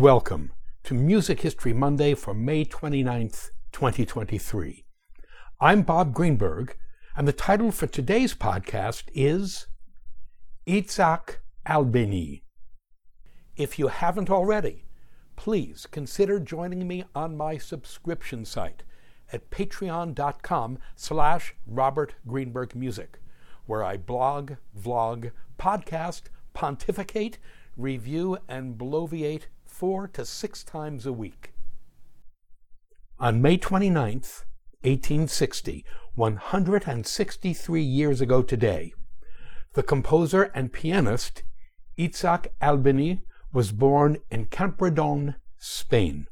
Welcome to Music History Monday for May 29th, 2023. I'm Bob Greenberg, and the title for today's podcast is Isaac Albéniz. If you haven't already, please consider joining me on my subscription site at patreon.com slash Robert Greenberg Music, where I blog, vlog, podcast, pontificate, review, and bloviate four to six times a week. On May 29th, 1860, 163 years ago today, the composer and pianist Isaac Albéniz was born in Camprodon, Spain.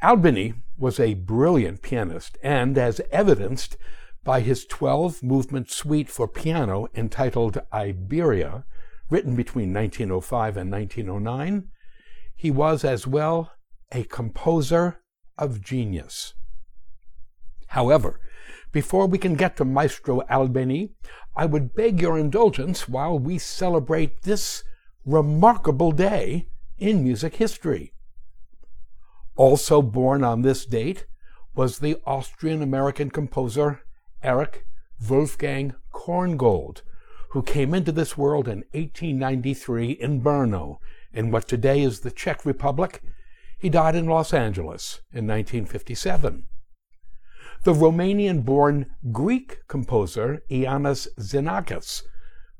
Albéniz was a brilliant pianist and, as evidenced by his 12 movement suite for piano entitled Iberia, written between 1905 and 1909, he was as well a composer of genius. However, before we can get to Maestro Albéniz, I would beg your indulgence while we celebrate this remarkable day in music history. Also born on this date was the Austrian American composer Erich Wolfgang Korngold, who came into this world in 1893 in Brno in what today is the Czech Republic. He died in Los Angeles in 1957. The Romanian born Greek composer Iannis Xenakis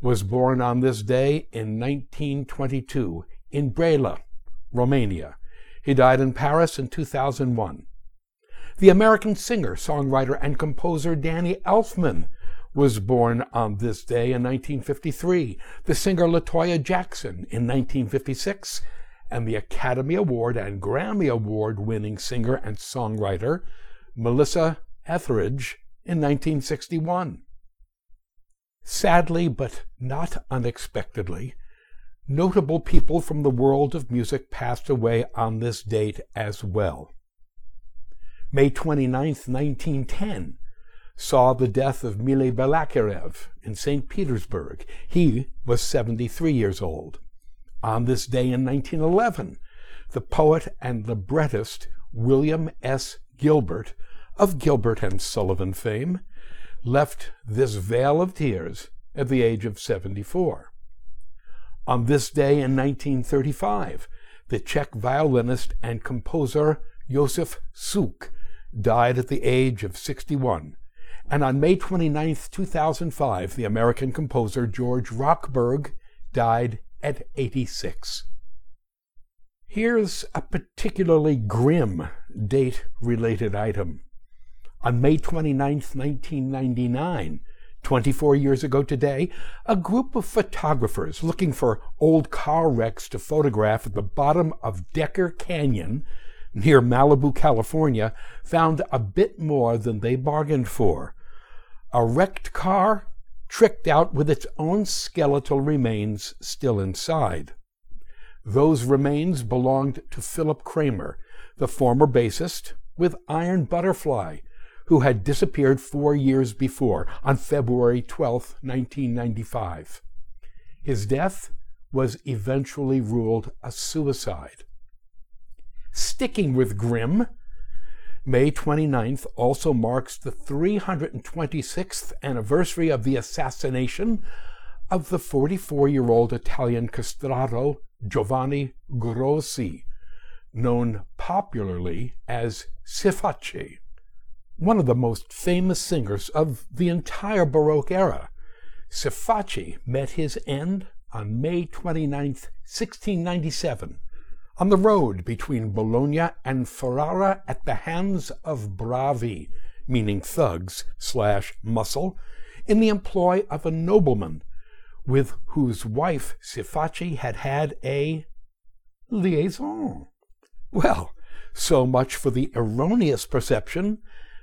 was born on this day in 1922 in Brăila, Romania. He died in Paris in 2001. The American singer, songwriter, and composer Danny Elfman was born on this day in 1953, the singer LaToya Jackson in 1956, and the Academy Award and Grammy Award winning singer and songwriter Melissa Etheridge in 1961. Sadly, but not unexpectedly, notable people from the world of music passed away on this date as well. May 29, 1910, saw the death of Mily Balakirev in St. Petersburg. He was 73 years old. On this day in 1911, the poet and librettist William S. Gilbert of Gilbert and Sullivan fame left this vale of tears at the age of 74. On this day in 1935, the Czech violinist and composer Josef Suk died at the age of 61 and on May 29, 2005, the American composer George Rochberg died at 86. Here's a particularly grim date related item. On May 29, 1999, 24 years ago today, a group of photographers looking for old car wrecks to photograph at the bottom of Decker Canyon near Malibu, California, found a bit more than they bargained for a wrecked car tricked out with its own skeletal remains still inside. Those remains belonged to Philip Kramer, the former bassist with Iron Butterfly, who had disappeared four years before on February 12, 1995. His death was eventually ruled a suicide. Sticking with grim, May 29th also marks the 326th anniversary of the assassination of the 44 year old Italian castrato Giovanni Grossi, known popularly as Siface, one of the most famous singers of the entire Baroque era. Siface met his end on May 29, 1697 on the road between Bologna and Ferrara at the hands of bravi, meaning thugs slash muscle, in the employ of a nobleman with whose wife Siface had had a liaison. Well, so much for the erroneous perception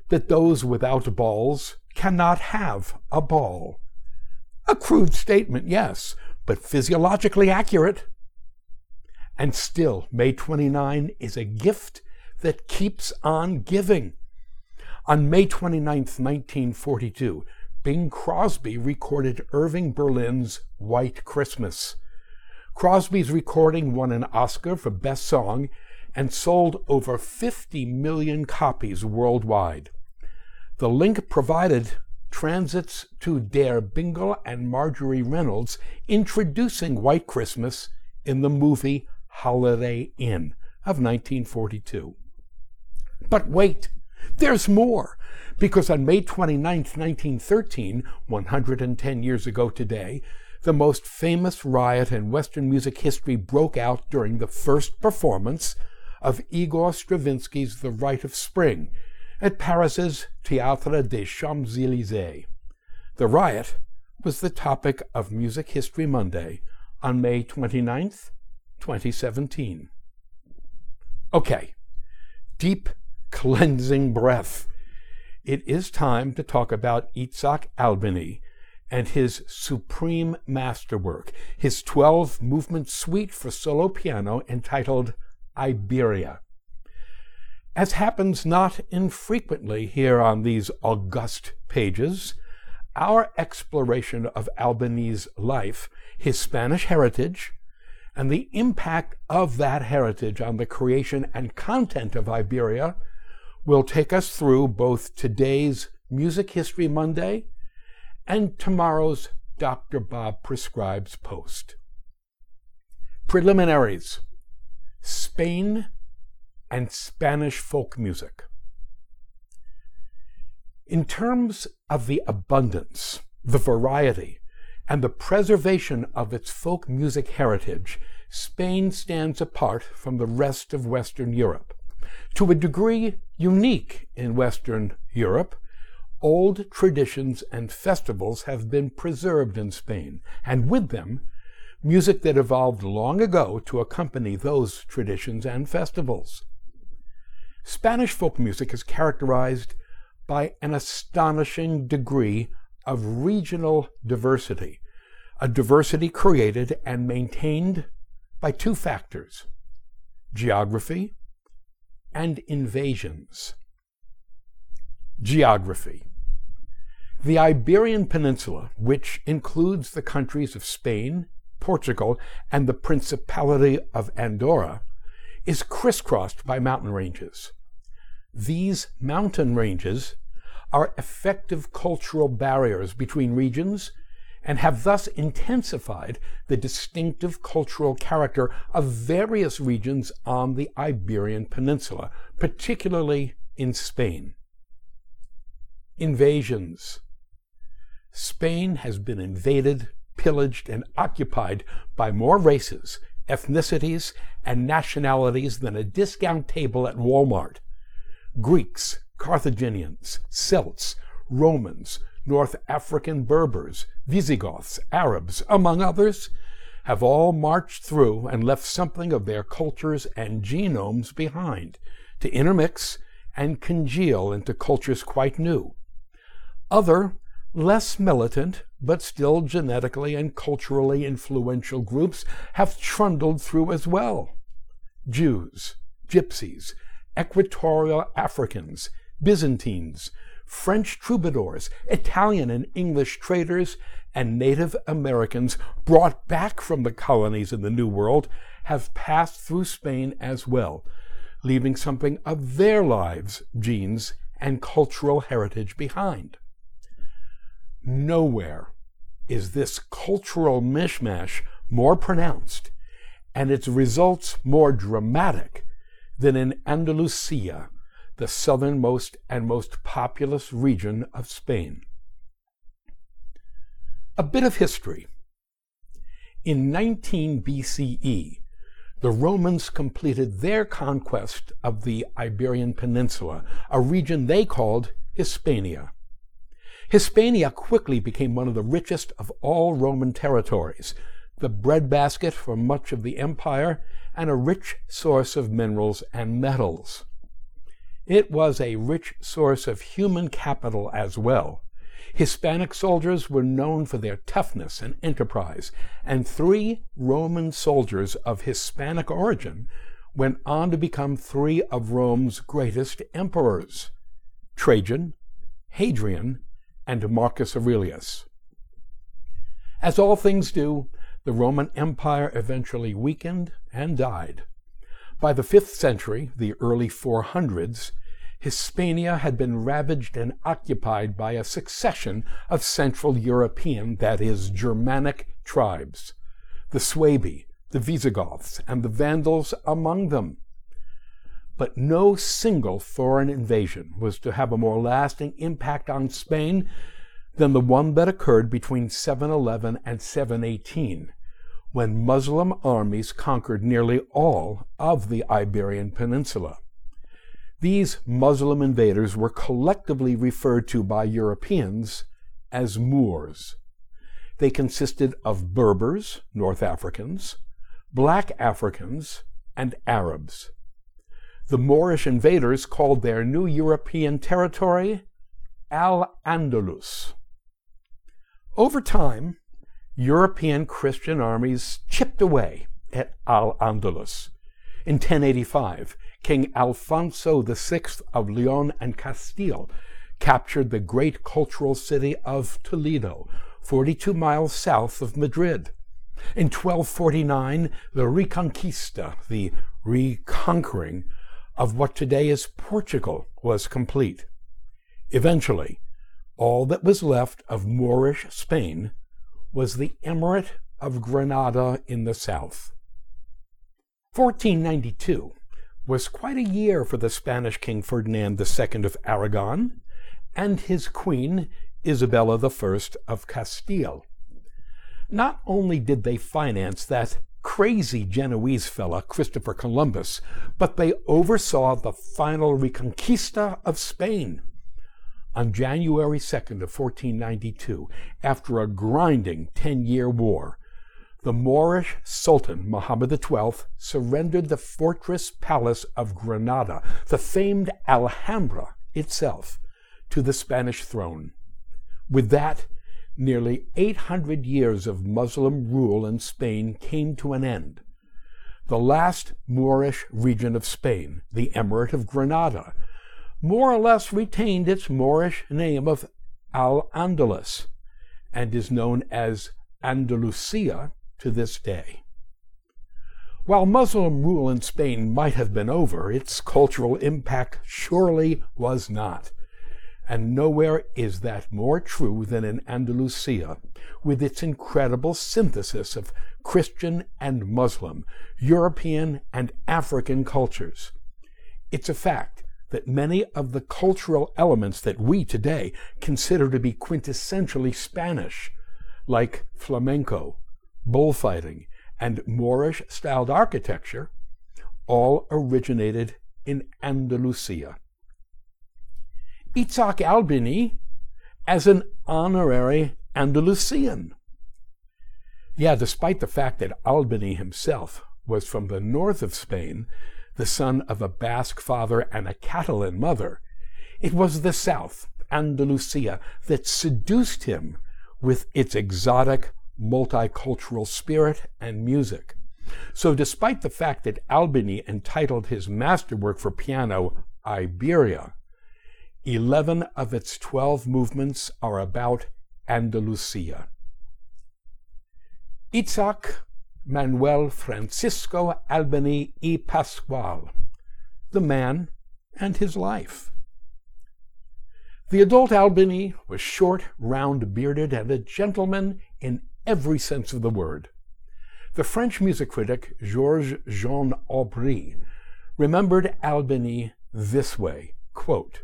that those without balls cannot have a ball. A crude statement, yes, but physiologically accurate. And still, May 29 is a gift that keeps on giving. On May 29, 1942, Bing Crosby recorded Irving Berlin's White Christmas. Crosby's recording won an Oscar for Best Song and sold over 50 million copies worldwide. The link provided transits to Der Bingle and Marjorie Reynolds introducing White Christmas in the movie Holiday Inn of 1942. But wait, there's more, because on May 29, 1913, 110 years ago today, the most famous riot in Western music history broke out during the first performance of Igor Stravinsky's The Rite of Spring at Paris's Théâtre des Champs-Élysées. The riot was the topic of Music History Monday on May 29, 2017. Okay, deep cleansing breath. It is time to talk about Isaac Albéniz and his supreme masterwork, his 12 movement suite for solo piano entitled Iberia. As happens not infrequently here on these august pages, our exploration of Albéniz's life, his Spanish heritage, and the impact of that heritage on the creation and content of Iberia will take us through both today's Music History Monday and tomorrow's Dr. Bob Prescribes post. Preliminaries Spain and Spanish folk music. In terms of the abundance, the variety, and the preservation of its folk music heritage, Spain stands apart from the rest of Western Europe. To a degree unique in Western Europe, old traditions and festivals have been preserved in Spain, and with them, music that evolved long ago to accompany those traditions and festivals. Spanish folk music is characterized by an astonishing degree of regional diversity, a diversity created and maintained by two factors geography and invasions. Geography. The Iberian Peninsula, which includes the countries of Spain, Portugal, and the Principality of Andorra, is crisscrossed by mountain ranges. These mountain ranges are effective cultural barriers between regions and have thus intensified the distinctive cultural character of various regions on the Iberian Peninsula, particularly in Spain. Invasions. Spain has been invaded, pillaged, and occupied by more races, ethnicities, and nationalities than a discount table at Walmart. Greeks, Carthaginians, Celts, Romans, North African Berbers, Visigoths, Arabs, among others, have all marched through and left something of their cultures and genomes behind to intermix and congeal into cultures quite new. Other, less militant, but still genetically and culturally influential groups have trundled through as well. Jews, Gypsies, Equatorial Africans, Byzantines, French troubadours, Italian and English traders, and Native Americans brought back from the colonies in the New World have passed through Spain as well, leaving something of their lives, genes, and cultural heritage behind. Nowhere is this cultural mishmash more pronounced and its results more dramatic than in Andalusia the southernmost and most populous region of Spain. A bit of history. In 19 BCE, the Romans completed their conquest of the Iberian Peninsula, a region they called Hispania. Hispania quickly became one of the richest of all Roman territories, the breadbasket for much of the empire, and a rich source of minerals and metals. It was a rich source of human capital as well. Hispanic soldiers were known for their toughness and enterprise, and three Roman soldiers of Hispanic origin went on to become three of Rome's greatest emperors Trajan, Hadrian, and Marcus Aurelius. As all things do, the Roman Empire eventually weakened and died. By the 5th century, the early 400s, Hispania had been ravaged and occupied by a succession of Central European, that is, Germanic tribes, the Suebi, the Visigoths, and the Vandals among them. But no single foreign invasion was to have a more lasting impact on Spain than the one that occurred between 711 and 718, when Muslim armies conquered nearly all of the Iberian Peninsula. These Muslim invaders were collectively referred to by Europeans as Moors. They consisted of Berbers, North Africans, black Africans, and Arabs. The Moorish invaders called their new European territory Al Andalus. Over time, European Christian armies chipped away at Al Andalus. In 1085, King Alfonso VI of Leon and Castile captured the great cultural city of Toledo, 42 miles south of Madrid. In 1249, the Reconquista, the reconquering of what today is Portugal, was complete. Eventually, all that was left of Moorish Spain was the Emirate of Granada in the south. 1492 was quite a year for the Spanish King Ferdinand II of Aragon and his queen Isabella I of Castile. Not only did they finance that crazy Genoese fella, Christopher Columbus, but they oversaw the final Reconquista of Spain. On January 2nd of 1492, after a grinding 10-year war, the Moorish Sultan Muhammad XII surrendered the fortress palace of Granada, the famed Alhambra itself, to the Spanish throne. With that, nearly 800 years of Muslim rule in Spain came to an end. The last Moorish region of Spain, the Emirate of Granada, more or less retained its Moorish name of Al Andalus and is known as Andalusia to this day. While Muslim rule in Spain might have been over, its cultural impact surely was not. And nowhere is that more true than in Andalusia, with its incredible synthesis of Christian and Muslim, European and African cultures. It's a fact that many of the cultural elements that we today consider to be quintessentially Spanish, like flamenco, bullfighting, and Moorish styled architecture all originated in Andalusia. Isaac Albéniz as an honorary Andalusian. Yeah, despite the fact that Albéniz himself was from the north of Spain, the son of a Basque father and a Catalan mother, it was the south, Andalusia, that seduced him with its exotic multicultural spirit and music. So, despite the fact that Albéniz entitled his masterwork for piano Iberia, 11 of its 12 movements are about Andalusia. Isaac Manuel Francisco Albéniz y Pascual, the man and his life. The adult Albéniz was short, round bearded, and a gentleman in every sense of the word. The French music critic Georges Jean Aubry remembered Albéniz this way quote,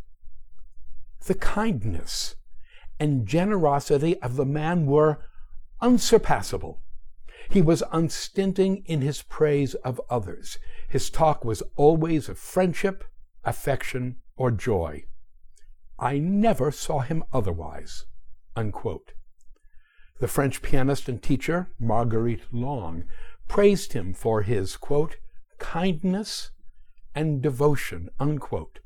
The kindness and generosity of the man were unsurpassable. He was unstinting in his praise of others. His talk was always of friendship, affection, or joy. I never saw him otherwise. Unquote. The French pianist and teacher, Marguerite Long, praised him for his, quote, kindness and devotion, unquote,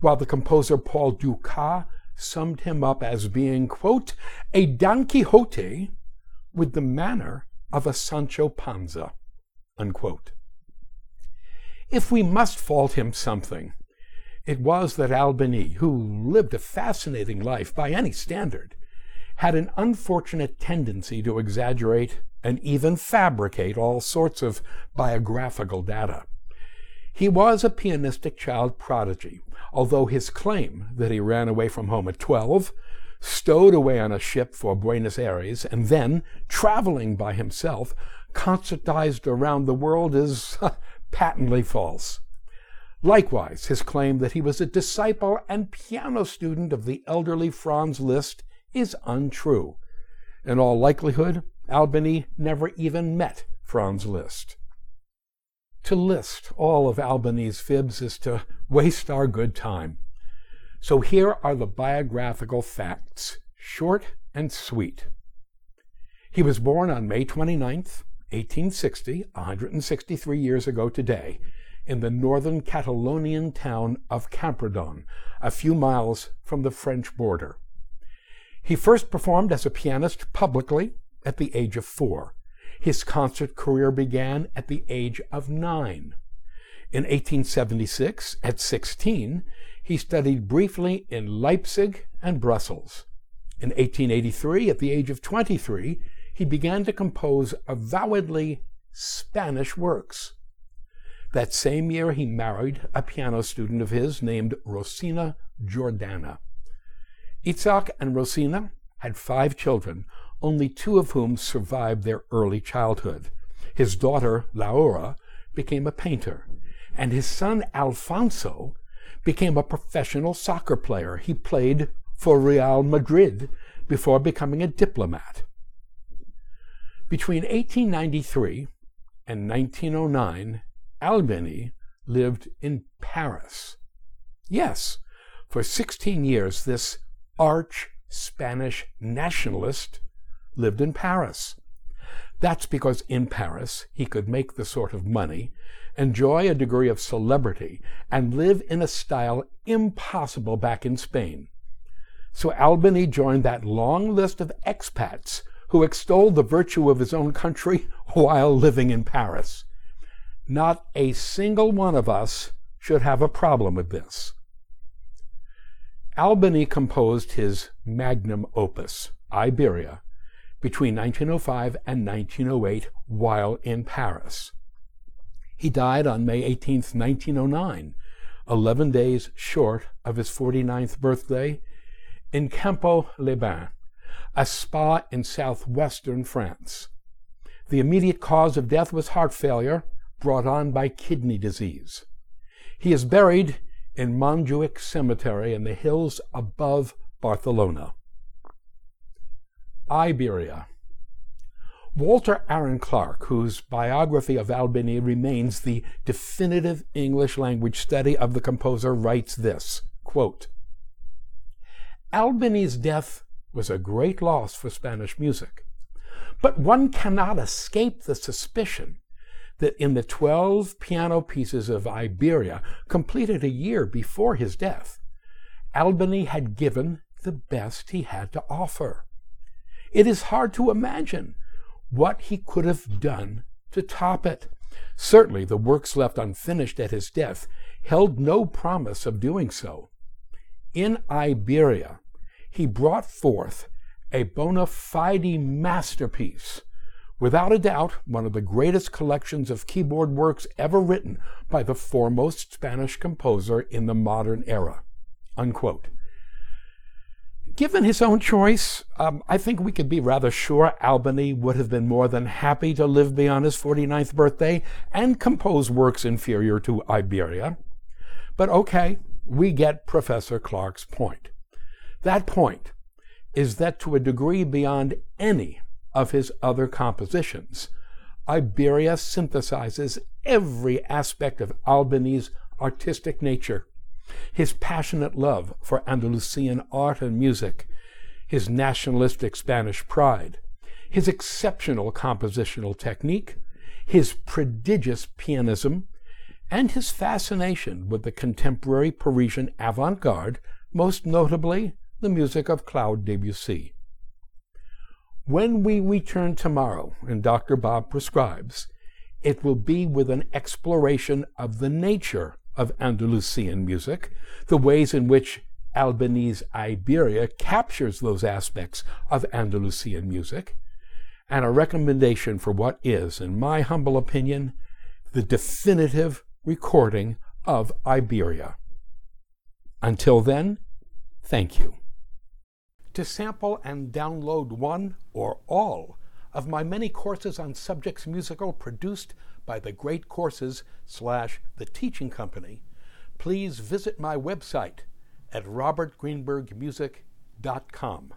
while the composer Paul Dukas summed him up as being, quote, a Don Quixote with the manner of a Sancho Panza, unquote. If we must fault him something, it was that Albéniz, who lived a fascinating life by any standard, had an unfortunate tendency to exaggerate and even fabricate all sorts of biographical data. He was a pianistic child prodigy, although his claim that he ran away from home at 12, stowed away on a ship for Buenos Aires, and then, traveling by himself, concertized around the world is patently false. Likewise, his claim that he was a disciple and piano student of the elderly Franz Liszt is untrue. In all likelihood, Albéniz never even met Franz Liszt. To list all of Albéniz's fibs is to waste our good time. So here are the biographical facts, short and sweet. He was born on May 29, 1860, 163 years ago today, in the northern Catalonian town of Camprodon, a few miles from the French border. He first performed as a pianist publicly at the age of four. His concert career began at the age of nine. In 1876, at 16, he studied briefly in Leipzig and Brussels. In 1883, at the age of 23, he began to compose avowedly Spanish works. That same year, he married a piano student of his named Rosina Jordana. Isaac and Rosina had five children, only two of whom survived their early childhood. His daughter, Laura, became a painter, and his son, Alfonso, became a professional soccer player. He played for Real Madrid before becoming a diplomat. Between 1893 and 1909, Albéniz lived in Paris. Yes, for 16 years, this arch Spanish nationalist lived in Paris. That's because in Paris he could make the sort of money, enjoy a degree of celebrity, and live in a style impossible back in Spain. So Albéniz joined that long list of expats who extolled the virtue of his own country while living in Paris. Not a single one of us should have a problem with this. Albéniz composed his magnum opus, Iberia, between 1905 and 1908 while in Paris. He died on May 18, 1909, 11 days short of his 49th birthday, in Cambo-les-Bains, a spa in southwestern France. The immediate cause of death was heart failure brought on by kidney disease. He is buried in Montjuic Cemetery in the hills above Barcelona. Iberia. Walter Aaron Clark, whose biography of Albéniz remains the definitive English language study of the composer, writes this quote, Albéniz's death was a great loss for Spanish music, but one cannot escape the suspicion that in the 12 piano pieces of Iberia, completed a year before his death, Albéniz had given the best he had to offer. It is hard to imagine what he could have done to top it. Certainly, the works left unfinished at his death held no promise of doing so. In Iberia, he brought forth a bona fide masterpiece, without a doubt, one of the greatest collections of keyboard works ever written by the foremost Spanish composer in the modern era. Unquote. Given his own choice, um, I think we could be rather sure Albéniz would have been more than happy to live beyond his 49th birthday and compose works inferior to Iberia. But okay, we get Professor Clark's point. That point is that to a degree beyond any of his other compositions, Iberia synthesizes every aspect of Albéniz's artistic nature his passionate love for Andalusian art and music, his nationalistic Spanish pride, his exceptional compositional technique, his prodigious pianism, and his fascination with the contemporary Parisian avant garde, most notably the music of Claude Debussy. When we return tomorrow, and Dr. Bob prescribes, it will be with an exploration of the nature of Andalusian music, the ways in which Albéniz's Iberia captures those aspects of Andalusian music, and a recommendation for what is, in my humble opinion, the definitive recording of Iberia. Until then, thank you. To sample and download one or all of my many courses on subjects musical produced by the Great Courses slash The Teaching Company, please visit my website at robertgreenbergmusic.com.